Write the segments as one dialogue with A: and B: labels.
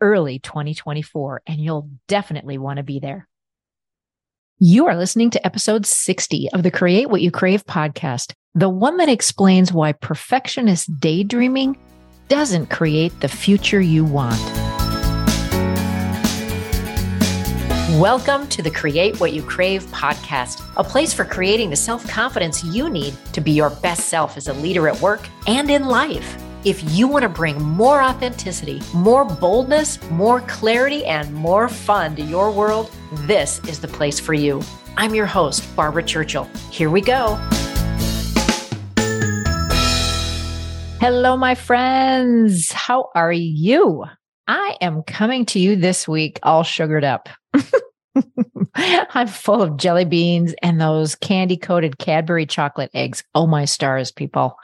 A: early 2024, and you'll definitely want to be there. You are listening to episode 60 of the Create What You Crave podcast, the one that explains why perfectionist daydreaming doesn't create the future you want. Welcome to the Create What You Crave podcast, a place for creating the self confidence you need to be your best self as a leader at work and in life. If you want to bring more authenticity, more boldness, more clarity, and more fun to your world, this is the place for you. I'm your host, Barbara Churchill. Here we go. Hello, my friends. How are you? I am coming to you this week all sugared up. I'm full of jelly beans and those candy coated Cadbury chocolate eggs. Oh, my stars, people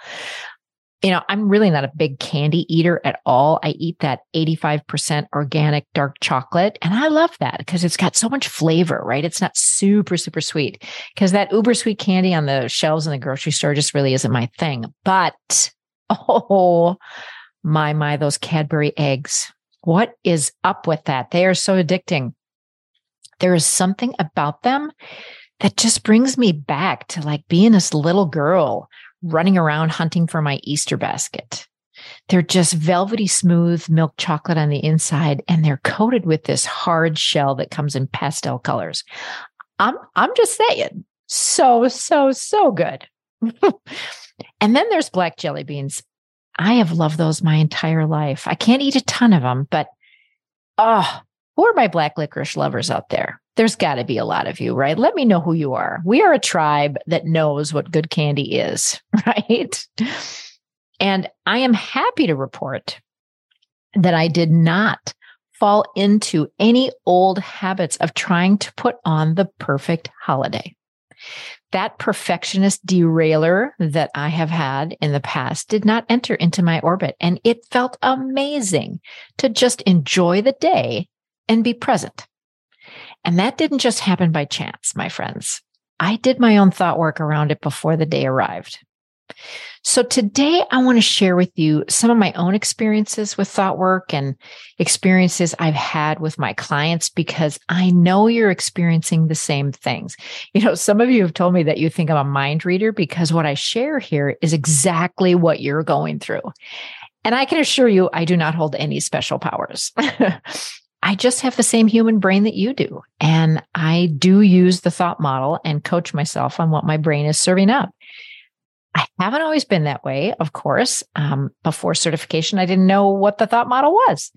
A: you know, I'm really not a big candy eater at all. I eat that 85% organic dark chocolate. And I love that because it's got so much flavor, right? It's not super, super sweet because that uber sweet candy on the shelves in the grocery store just really isn't my thing. But, oh, my, my, those Cadbury eggs. What is up with that? They are so addicting. There is something about them that just brings me back to like being this little girl running around hunting for my Easter basket. They're just velvety smooth milk chocolate on the inside and they're coated with this hard shell that comes in pastel colors. I'm I'm just saying. So so so good. and then there's black jelly beans. I have loved those my entire life. I can't eat a ton of them, but oh, who are my black licorice lovers out there? There's got to be a lot of you, right? Let me know who you are. We are a tribe that knows what good candy is, right? And I am happy to report that I did not fall into any old habits of trying to put on the perfect holiday. That perfectionist derailer that I have had in the past did not enter into my orbit. And it felt amazing to just enjoy the day and be present. And that didn't just happen by chance, my friends. I did my own thought work around it before the day arrived. So today I want to share with you some of my own experiences with thought work and experiences I've had with my clients because I know you're experiencing the same things. You know, some of you have told me that you think I'm a mind reader because what I share here is exactly what you're going through. And I can assure you, I do not hold any special powers. I just have the same human brain that you do. And I do use the thought model and coach myself on what my brain is serving up. I haven't always been that way, of course. Um, before certification, I didn't know what the thought model was.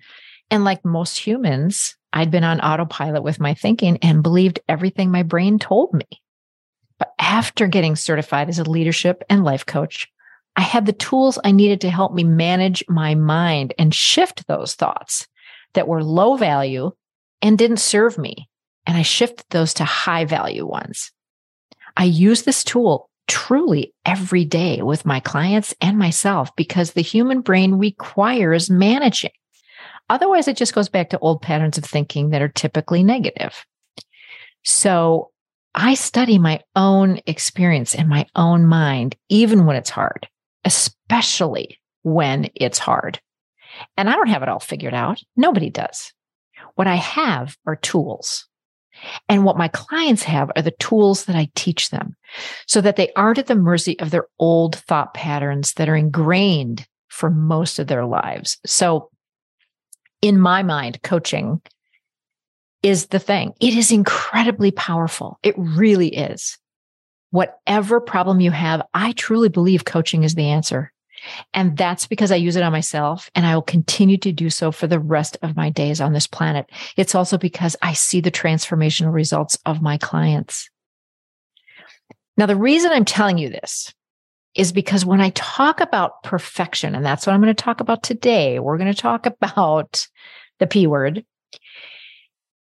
A: And like most humans, I'd been on autopilot with my thinking and believed everything my brain told me. But after getting certified as a leadership and life coach, I had the tools I needed to help me manage my mind and shift those thoughts that were low value and didn't serve me. And I shifted those to high value ones. I use this tool truly every day with my clients and myself because the human brain requires managing. Otherwise, it just goes back to old patterns of thinking that are typically negative. So I study my own experience and my own mind, even when it's hard, especially when it's hard. And I don't have it all figured out. Nobody does. What I have are tools. And what my clients have are the tools that I teach them so that they aren't at the mercy of their old thought patterns that are ingrained for most of their lives. So, in my mind, coaching is the thing. It is incredibly powerful. It really is. Whatever problem you have, I truly believe coaching is the answer. And that's because I use it on myself and I will continue to do so for the rest of my days on this planet. It's also because I see the transformational results of my clients. Now, the reason I'm telling you this is because when I talk about perfection, and that's what I'm going to talk about today, we're going to talk about the P word.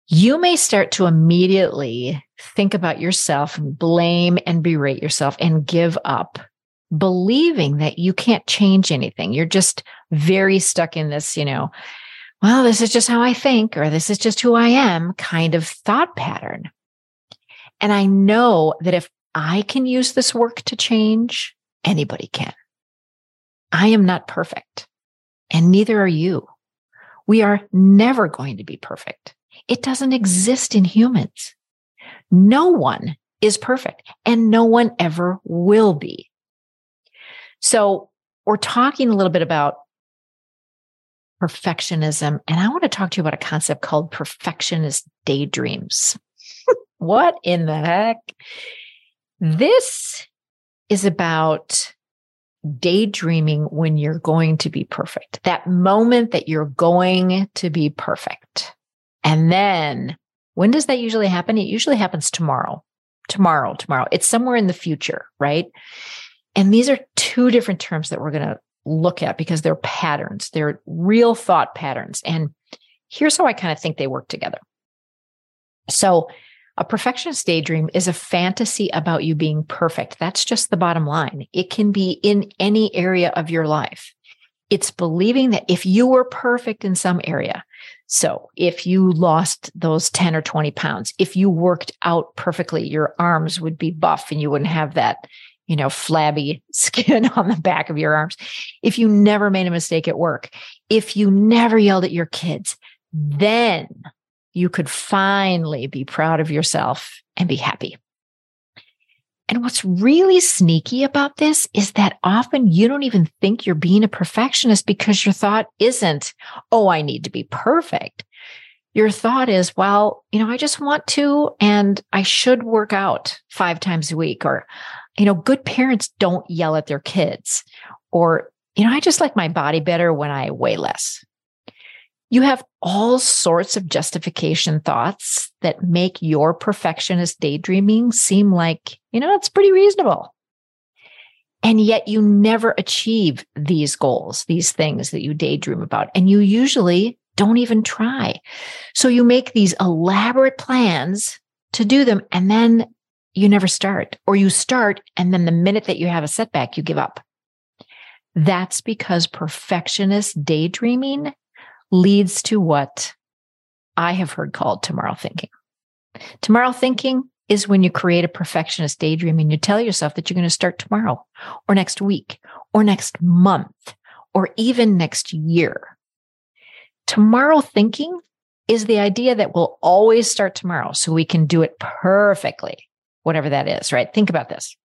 A: you may start to immediately think about yourself blame and berate yourself and give up, believing that you can't change anything. You're just very stuck in this, you know, well, this is just how I think, or this is just who I am kind of thought pattern. And I know that if I can use this work to change, anybody can. I am not perfect, and neither are you. We are never going to be perfect. It doesn't mm-hmm. exist in humans. No one is perfect, and no one ever will be. So, we're talking a little bit about perfectionism, and I want to talk to you about a concept called perfectionist daydreams. what in the heck? This is about daydreaming when you're going to be perfect, that moment that you're going to be perfect. And then when does that usually happen? It usually happens tomorrow, tomorrow, tomorrow. It's somewhere in the future, right? And these are two different terms that we're going to look at because they're patterns, they're real thought patterns. And here's how I kind of think they work together. So, a perfectionist daydream is a fantasy about you being perfect. That's just the bottom line. It can be in any area of your life. It's believing that if you were perfect in some area, so if you lost those 10 or 20 pounds, if you worked out perfectly, your arms would be buff and you wouldn't have that, you know, flabby skin on the back of your arms. If you never made a mistake at work, if you never yelled at your kids, then you could finally be proud of yourself and be happy. And what's really sneaky about this is that often you don't even think you're being a perfectionist because your thought isn't, oh, I need to be perfect. Your thought is, well, you know, I just want to, and I should work out five times a week. Or, you know, good parents don't yell at their kids. Or, you know, I just like my body better when I weigh less. You have all sorts of justification thoughts that make your perfectionist daydreaming seem like, you know, it's pretty reasonable. And yet you never achieve these goals, these things that you daydream about. And you usually don't even try. So you make these elaborate plans to do them and then you never start, or you start and then the minute that you have a setback, you give up. That's because perfectionist daydreaming leads to what I have heard called tomorrow thinking. Tomorrow thinking is when you create a perfectionist daydream and you tell yourself that you're going to start tomorrow or next week or next month or even next year. Tomorrow thinking is the idea that we'll always start tomorrow so we can do it perfectly, whatever that is, right? Think about this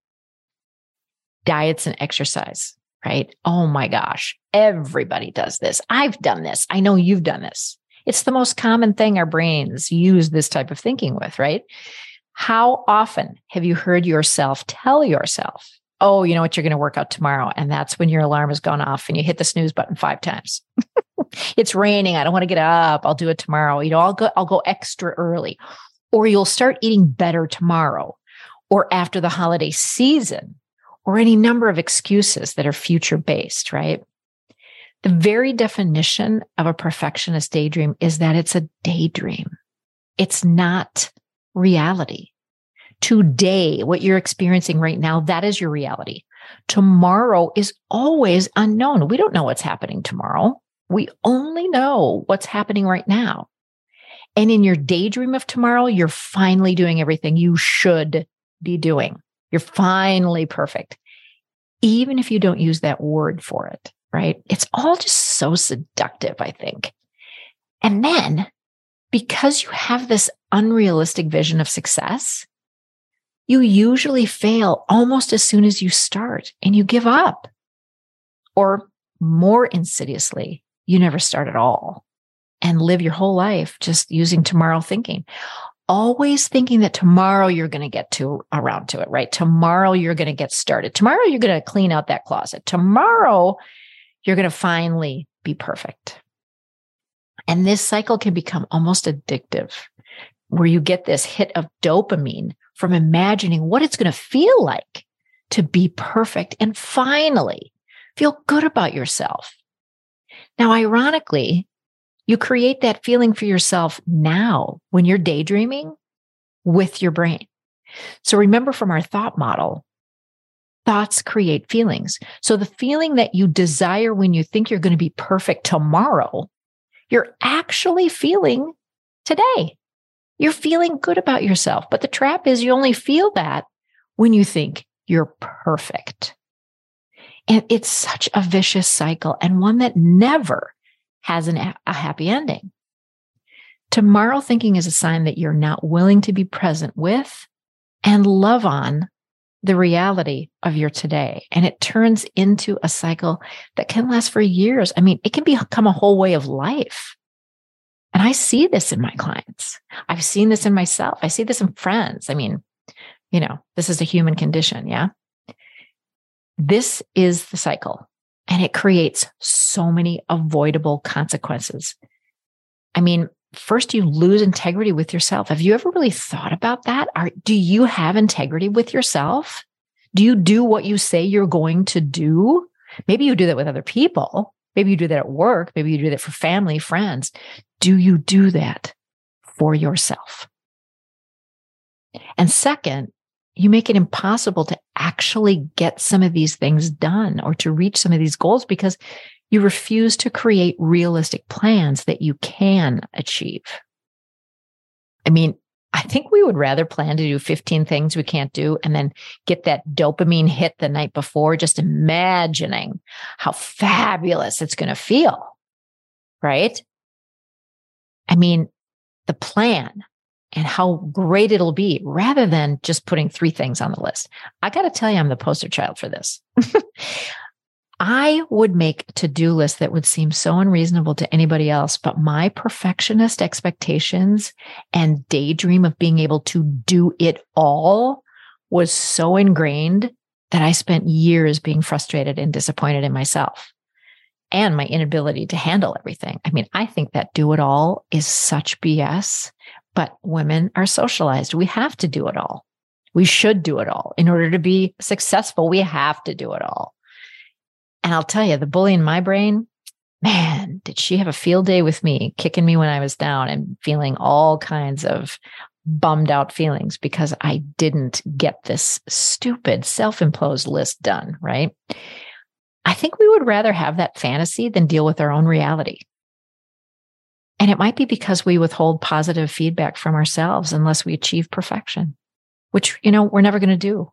A: diets and exercise right? Oh my gosh, everybody does this. I've done this. I know you've done this. It's the most common thing our brains use this type of thinking with, right? How often have you heard yourself tell yourself, oh, you know what, you're going to work out tomorrow. And that's when your alarm has gone off and you hit the snooze button five times. it's raining. I don't want to get up. I'll do it tomorrow. You know, I'll go, I'll go extra early. Or you'll start eating better tomorrow or after the holiday season or any number of excuses that are future based, right? The very definition of a perfectionist daydream is that it's a daydream. It's not reality. Today, what you're experiencing right now, that is your reality. Tomorrow is always unknown. We don't know what's happening tomorrow. We only know what's happening right now. And in your daydream of tomorrow, you're finally doing everything you should be doing. You're finally perfect, even if you don't use that word for it, right? It's all just so seductive, I think. And then because you have this unrealistic vision of success, you usually fail almost as soon as you start and you give up. Or more insidiously, you never start at all and live your whole life just using tomorrow thinking always thinking that tomorrow you're going to get to around to it, right? Tomorrow you're going to get started. Tomorrow you're going to clean out that closet. Tomorrow you're going to finally be perfect. And this cycle can become almost addictive where you get this hit of dopamine from imagining what it's going to feel like to be perfect and finally feel good about yourself. Now, ironically, You create that feeling for yourself now when you're daydreaming with your brain. So remember from our thought model, thoughts create feelings. So the feeling that you desire when you think you're going to be perfect tomorrow, you're actually feeling today. You're feeling good about yourself. But the trap is you only feel that when you think you're perfect. And it's such a vicious cycle and one that never has an, a happy ending. Tomorrow thinking is a sign that you're not willing to be present with and love on the reality of your today. And it turns into a cycle that can last for years. I mean, it can become a whole way of life. And I see this in my clients. I've seen this in myself. I see this in friends. I mean, you know, this is a human condition. Yeah. This is the cycle and it creates so many avoidable consequences. I mean, first you lose integrity with yourself. Have you ever really thought about that? Are, do you have integrity with yourself? Do you do what you say you're going to do? Maybe you do that with other people. Maybe you do that at work. Maybe you do that for family, friends. Do you do that for yourself? And second, you make it impossible to actually get some of these things done or to reach some of these goals because you refuse to create realistic plans that you can achieve. I mean, I think we would rather plan to do 15 things we can't do and then get that dopamine hit the night before, just imagining how fabulous it's going to feel. Right. I mean, the plan and how great it'll be rather than just putting three things on the list. I got to tell you, I'm the poster child for this. I would make to do list that would seem so unreasonable to anybody else, but my perfectionist expectations and daydream of being able to do it all was so ingrained that I spent years being frustrated and disappointed in myself and my inability to handle everything. I mean, I think that do it all is such BS, but women are socialized. We have to do it all. We should do it all. In order to be successful, we have to do it all. And I'll tell you, the bully in my brain, man, did she have a field day with me, kicking me when I was down and feeling all kinds of bummed out feelings because I didn't get this stupid self imposed list done, right? I think we would rather have that fantasy than deal with our own reality. And it might be because we withhold positive feedback from ourselves unless we achieve perfection, which, you know, we're never going to do.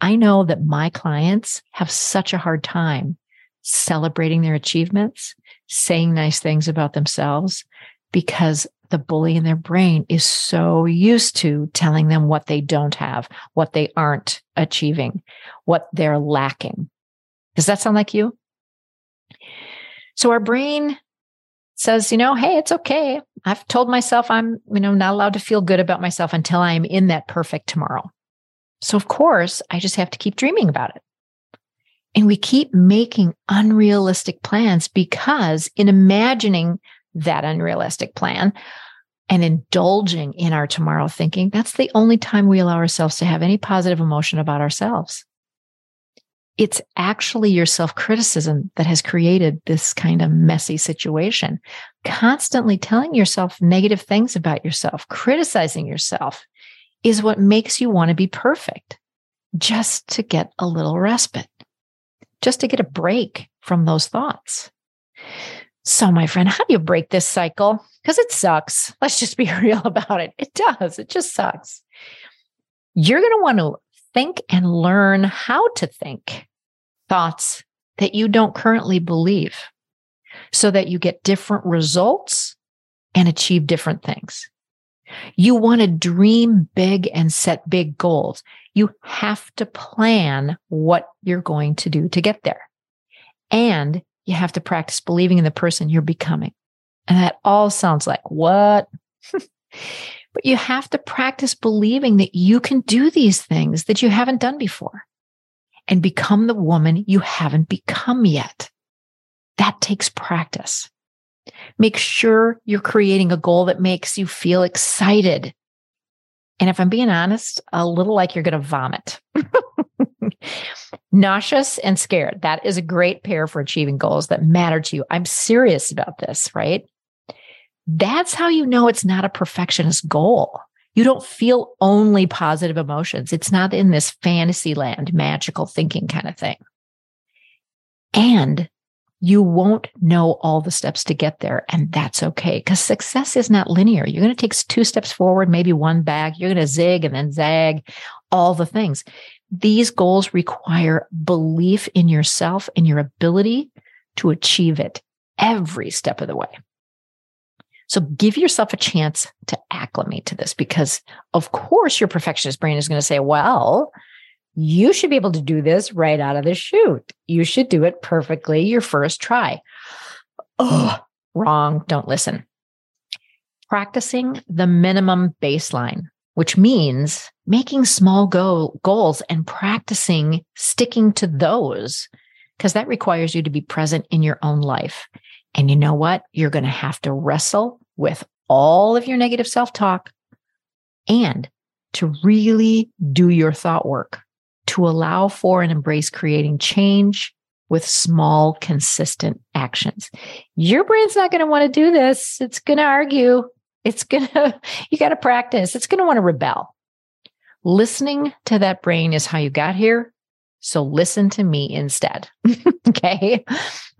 A: I know that my clients have such a hard time celebrating their achievements, saying nice things about themselves, because the bully in their brain is so used to telling them what they don't have, what they aren't achieving, what they're lacking. Does that sound like you? So our brain says, you know, hey, it's okay. I've told myself I'm, you know, not allowed to feel good about myself until I'm in that perfect tomorrow. So, of course, I just have to keep dreaming about it. And we keep making unrealistic plans because in imagining that unrealistic plan and indulging in our tomorrow thinking, that's the only time we allow ourselves to have any positive emotion about ourselves. It's actually your self criticism that has created this kind of messy situation. Constantly telling yourself negative things about yourself, criticizing yourself, is what makes you want to be perfect just to get a little respite, just to get a break from those thoughts. So, my friend, how do you break this cycle? Because it sucks. Let's just be real about it. It does. It just sucks. You're going to want to think and learn how to think thoughts that you don't currently believe so that you get different results and achieve different things. You want to dream big and set big goals. You have to plan what you're going to do to get there. And you have to practice believing in the person you're becoming. And that all sounds like what? but you have to practice believing that you can do these things that you haven't done before and become the woman you haven't become yet. That takes practice. Make sure you're creating a goal that makes you feel excited. And if I'm being honest, a little like you're going to vomit. Nauseous and scared. That is a great pair for achieving goals that matter to you. I'm serious about this, right? That's how you know it's not a perfectionist goal. You don't feel only positive emotions. It's not in this fantasy land, magical thinking kind of thing. And you won't know all the steps to get there. And that's okay because success is not linear. You're going to take two steps forward, maybe one back. You're going to zig and then zag, all the things. These goals require belief in yourself and your ability to achieve it every step of the way. So give yourself a chance to acclimate to this because, of course, your perfectionist brain is going to say, well, you should be able to do this right out of the chute. You should do it perfectly your first try. Oh, wrong. Don't listen. Practicing the minimum baseline, which means making small go- goals and practicing sticking to those, because that requires you to be present in your own life. And you know what? You're going to have to wrestle with all of your negative self talk and to really do your thought work to allow for and embrace creating change with small, consistent actions. Your brain's not going to want to do this. It's going to argue. It's going to, you got to practice. It's going to want to rebel. Listening to that brain is how you got here. So listen to me instead. okay.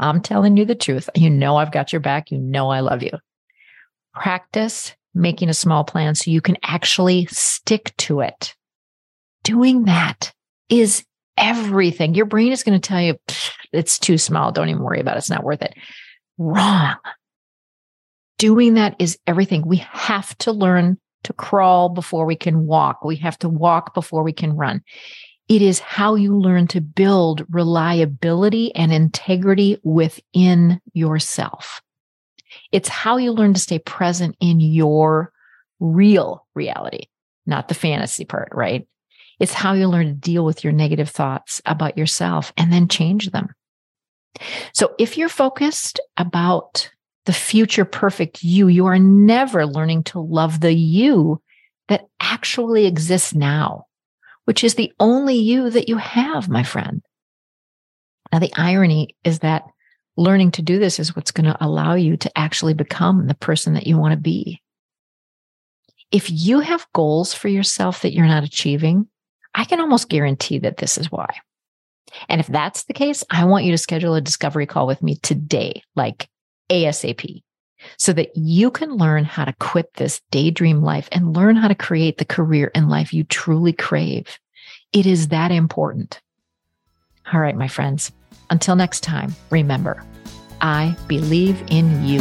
A: I'm telling you the truth. You know, I've got your back. You know, I love you. Practice making a small plan so you can actually stick to it. Doing that is everything. Your brain is going to tell you it's too small. Don't even worry about it. It's not worth it. Wrong. Doing that is everything. We have to learn to crawl before we can walk. We have to walk before we can run. It is how you learn to build reliability and integrity within yourself. It's how you learn to stay present in your real reality, not the fantasy part, right? It's how you learn to deal with your negative thoughts about yourself and then change them. So if you're focused about the future perfect you, you are never learning to love the you that actually exists now, which is the only you that you have, my friend. Now, the irony is that learning to do this is what's going to allow you to actually become the person that you want to be. If you have goals for yourself that you're not achieving, I can almost guarantee that this is why. And if that's the case, I want you to schedule a discovery call with me today, like ASAP, so that you can learn how to quit this daydream life and learn how to create the career and life you truly crave. It is that important. All right, my friends, until next time, remember, I believe in you.